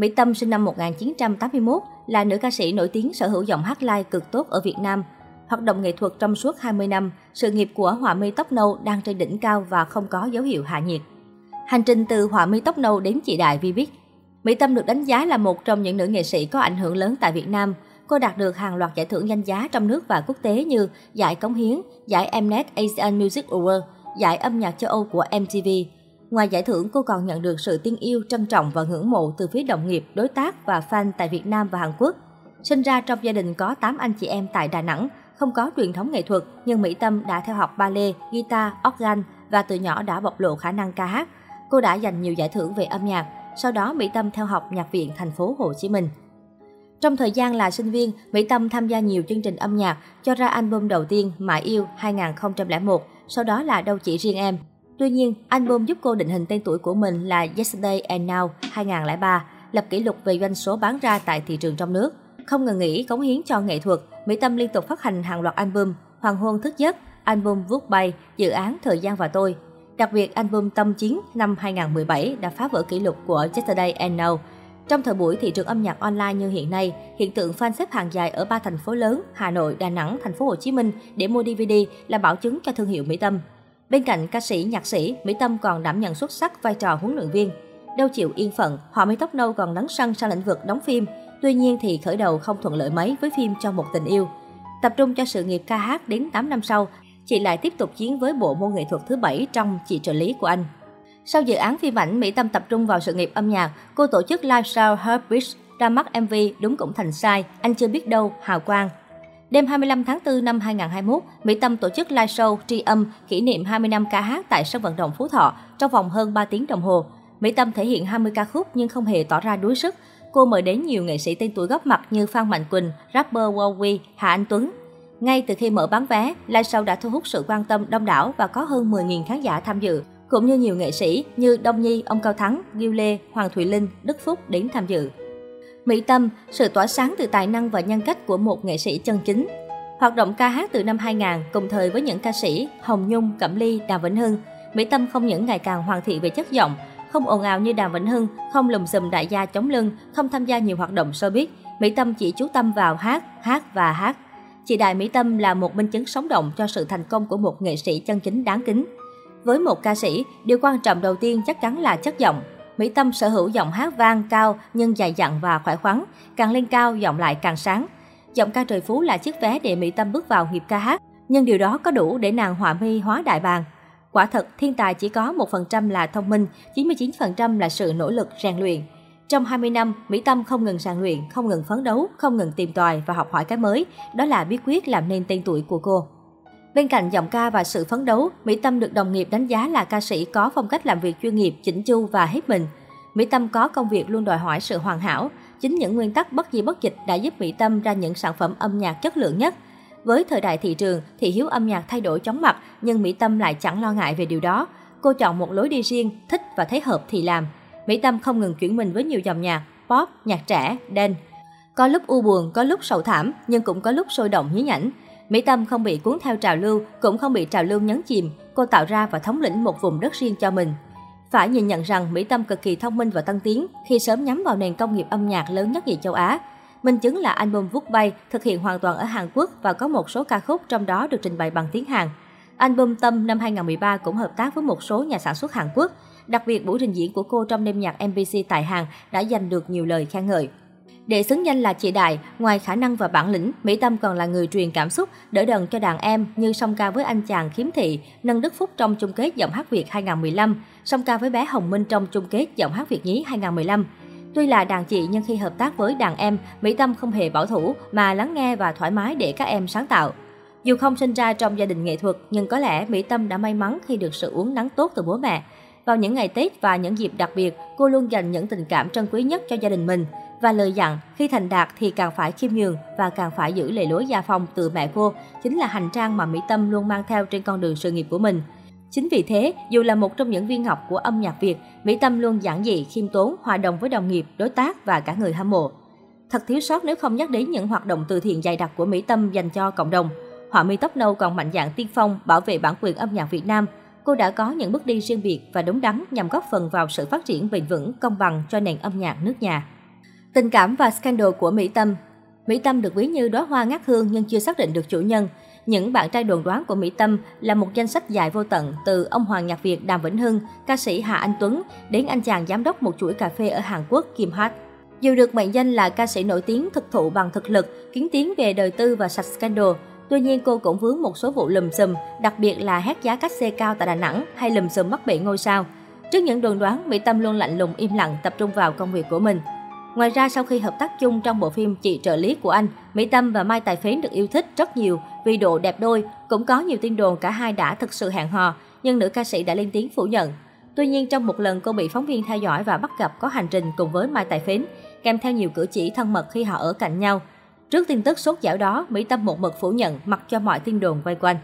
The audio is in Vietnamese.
Mỹ Tâm sinh năm 1981 là nữ ca sĩ nổi tiếng sở hữu giọng hát live cực tốt ở Việt Nam. Hoạt động nghệ thuật trong suốt 20 năm, sự nghiệp của họa mi tóc nâu đang trên đỉnh cao và không có dấu hiệu hạ nhiệt. Hành trình từ họa mi tóc nâu đến chị đại Vbiz Mỹ Tâm được đánh giá là một trong những nữ nghệ sĩ có ảnh hưởng lớn tại Việt Nam. Cô đạt được hàng loạt giải thưởng danh giá trong nước và quốc tế như giải Cống Hiến, giải Mnet Asian Music Award, giải âm nhạc châu Âu của MTV. Ngoài giải thưởng, cô còn nhận được sự tin yêu, trân trọng và ngưỡng mộ từ phía đồng nghiệp, đối tác và fan tại Việt Nam và Hàn Quốc. Sinh ra trong gia đình có 8 anh chị em tại Đà Nẵng, không có truyền thống nghệ thuật, nhưng Mỹ Tâm đã theo học ballet, guitar, organ và từ nhỏ đã bộc lộ khả năng ca hát. Cô đã giành nhiều giải thưởng về âm nhạc, sau đó Mỹ Tâm theo học nhạc viện thành phố Hồ Chí Minh. Trong thời gian là sinh viên, Mỹ Tâm tham gia nhiều chương trình âm nhạc, cho ra album đầu tiên Mãi Yêu 2001, sau đó là Đâu Chỉ Riêng Em. Tuy nhiên, album giúp cô định hình tên tuổi của mình là Yesterday and Now 2003, lập kỷ lục về doanh số bán ra tại thị trường trong nước. Không ngừng nghỉ cống hiến cho nghệ thuật, Mỹ Tâm liên tục phát hành hàng loạt album, Hoàng hôn thức giấc, album Vuốt bay, dự án Thời gian và tôi. Đặc biệt, album Tâm chiến năm 2017 đã phá vỡ kỷ lục của Yesterday and Now. Trong thời buổi thị trường âm nhạc online như hiện nay, hiện tượng fan xếp hàng dài ở ba thành phố lớn Hà Nội, Đà Nẵng, Thành phố Hồ Chí Minh để mua DVD là bảo chứng cho thương hiệu Mỹ Tâm. Bên cạnh ca sĩ, nhạc sĩ, Mỹ Tâm còn đảm nhận xuất sắc vai trò huấn luyện viên. Đâu chịu yên phận, họ Mỹ Tóc Nâu còn lấn sân sang lĩnh vực đóng phim. Tuy nhiên thì khởi đầu không thuận lợi mấy với phim Cho một tình yêu. Tập trung cho sự nghiệp ca hát đến 8 năm sau, chị lại tiếp tục chiến với bộ môn nghệ thuật thứ bảy trong chị trợ lý của anh. Sau dự án phim ảnh, Mỹ Tâm tập trung vào sự nghiệp âm nhạc, cô tổ chức live show Heartbeat, ra mắt MV Đúng Cũng Thành Sai, Anh Chưa Biết Đâu, Hào Quang. Đêm 25 tháng 4 năm 2021, Mỹ Tâm tổ chức live show tri âm kỷ niệm 20 năm ca hát tại sân vận động Phú Thọ trong vòng hơn 3 tiếng đồng hồ. Mỹ Tâm thể hiện 20 ca khúc nhưng không hề tỏ ra đuối sức. Cô mời đến nhiều nghệ sĩ tên tuổi góp mặt như Phan Mạnh Quỳnh, rapper Wowy, Hà Anh Tuấn. Ngay từ khi mở bán vé, live show đã thu hút sự quan tâm đông đảo và có hơn 10.000 khán giả tham dự, cũng như nhiều nghệ sĩ như Đông Nhi, ông Cao Thắng, Gil Lê, Hoàng Thùy Linh, Đức Phúc đến tham dự. Mỹ Tâm, sự tỏa sáng từ tài năng và nhân cách của một nghệ sĩ chân chính, Hoạt động ca hát từ năm 2000 cùng thời với những ca sĩ Hồng Nhung, Cẩm Ly, Đàm Vĩnh Hưng, Mỹ Tâm không những ngày càng hoàn thiện về chất giọng, không ồn ào như Đàm Vĩnh Hưng, không lùm xùm đại gia chống lưng, không tham gia nhiều hoạt động showbiz. Mỹ Tâm chỉ chú tâm vào hát, hát và hát. Chị Đại Mỹ Tâm là một minh chứng sống động cho sự thành công của một nghệ sĩ chân chính đáng kính. Với một ca sĩ, điều quan trọng đầu tiên chắc chắn là chất giọng. Mỹ Tâm sở hữu giọng hát vang cao nhưng dài dặn và khỏe khoắn, càng lên cao giọng lại càng sáng. Giọng ca trời phú là chiếc vé để Mỹ Tâm bước vào nghiệp ca hát, nhưng điều đó có đủ để nàng họa mi hóa đại bàng. Quả thật, thiên tài chỉ có 1% là thông minh, 99% là sự nỗ lực rèn luyện. Trong 20 năm, Mỹ Tâm không ngừng rèn luyện, không ngừng phấn đấu, không ngừng tìm tòi và học hỏi cái mới. Đó là bí quyết làm nên tên tuổi của cô. Bên cạnh giọng ca và sự phấn đấu, Mỹ Tâm được đồng nghiệp đánh giá là ca sĩ có phong cách làm việc chuyên nghiệp, chỉnh chu và hết mình. Mỹ Tâm có công việc luôn đòi hỏi sự hoàn hảo, Chính những nguyên tắc bất di bất dịch đã giúp Mỹ Tâm ra những sản phẩm âm nhạc chất lượng nhất. Với thời đại thị trường, thị hiếu âm nhạc thay đổi chóng mặt, nhưng Mỹ Tâm lại chẳng lo ngại về điều đó. Cô chọn một lối đi riêng, thích và thấy hợp thì làm. Mỹ Tâm không ngừng chuyển mình với nhiều dòng nhạc, pop, nhạc trẻ, dance. Có lúc u buồn, có lúc sầu thảm, nhưng cũng có lúc sôi động nhí nhảnh. Mỹ Tâm không bị cuốn theo trào lưu, cũng không bị trào lưu nhấn chìm. Cô tạo ra và thống lĩnh một vùng đất riêng cho mình. Phải nhìn nhận rằng Mỹ Tâm cực kỳ thông minh và tân tiến khi sớm nhắm vào nền công nghiệp âm nhạc lớn nhất nhì châu Á. Minh chứng là album Vút Bay thực hiện hoàn toàn ở Hàn Quốc và có một số ca khúc trong đó được trình bày bằng tiếng Hàn. Album Tâm năm 2013 cũng hợp tác với một số nhà sản xuất Hàn Quốc. Đặc biệt, buổi trình diễn của cô trong đêm nhạc MBC tại Hàn đã giành được nhiều lời khen ngợi. Để xứng danh là chị đại, ngoài khả năng và bản lĩnh, Mỹ Tâm còn là người truyền cảm xúc, đỡ đần cho đàn em như song ca với anh chàng khiếm thị, Nâng Đức Phúc trong chung kết giọng hát Việt 2015, song ca với bé Hồng Minh trong chung kết giọng hát Việt nhí 2015. Tuy là đàn chị nhưng khi hợp tác với đàn em, Mỹ Tâm không hề bảo thủ mà lắng nghe và thoải mái để các em sáng tạo. Dù không sinh ra trong gia đình nghệ thuật, nhưng có lẽ Mỹ Tâm đã may mắn khi được sự uống nắng tốt từ bố mẹ. Vào những ngày Tết và những dịp đặc biệt, cô luôn dành những tình cảm trân quý nhất cho gia đình mình và lời dặn khi thành đạt thì càng phải khiêm nhường và càng phải giữ lề lối gia phong từ mẹ cô, chính là hành trang mà Mỹ Tâm luôn mang theo trên con đường sự nghiệp của mình. Chính vì thế, dù là một trong những viên học của âm nhạc Việt, Mỹ Tâm luôn giản dị, khiêm tốn, hòa đồng với đồng nghiệp, đối tác và cả người hâm mộ. Thật thiếu sót nếu không nhắc đến những hoạt động từ thiện dày đặc của Mỹ Tâm dành cho cộng đồng. Họa mi tóc nâu còn mạnh dạng tiên phong bảo vệ bản quyền âm nhạc Việt Nam. Cô đã có những bước đi riêng biệt và đúng đắn nhằm góp phần vào sự phát triển bền vững, công bằng cho nền âm nhạc nước nhà. Tình cảm và scandal của Mỹ Tâm Mỹ Tâm được ví như đóa hoa ngát hương nhưng chưa xác định được chủ nhân. Những bạn trai đồn đoán của Mỹ Tâm là một danh sách dài vô tận từ ông hoàng nhạc Việt Đàm Vĩnh Hưng, ca sĩ Hà Anh Tuấn đến anh chàng giám đốc một chuỗi cà phê ở Hàn Quốc Kim Hát. Dù được mệnh danh là ca sĩ nổi tiếng thực thụ bằng thực lực, kiến tiếng về đời tư và sạch scandal, tuy nhiên cô cũng vướng một số vụ lùm xùm, đặc biệt là hét giá cách xe cao tại Đà Nẵng hay lùm xùm mắc bệ ngôi sao. Trước những đồn đoán, Mỹ Tâm luôn lạnh lùng im lặng tập trung vào công việc của mình. Ngoài ra, sau khi hợp tác chung trong bộ phim Chị trợ lý của anh, Mỹ Tâm và Mai Tài Phến được yêu thích rất nhiều vì độ đẹp đôi. Cũng có nhiều tin đồn cả hai đã thực sự hẹn hò, nhưng nữ ca sĩ đã lên tiếng phủ nhận. Tuy nhiên, trong một lần cô bị phóng viên theo dõi và bắt gặp có hành trình cùng với Mai Tài Phến, kèm theo nhiều cử chỉ thân mật khi họ ở cạnh nhau. Trước tin tức sốt dẻo đó, Mỹ Tâm một mực phủ nhận mặc cho mọi tin đồn vây quanh.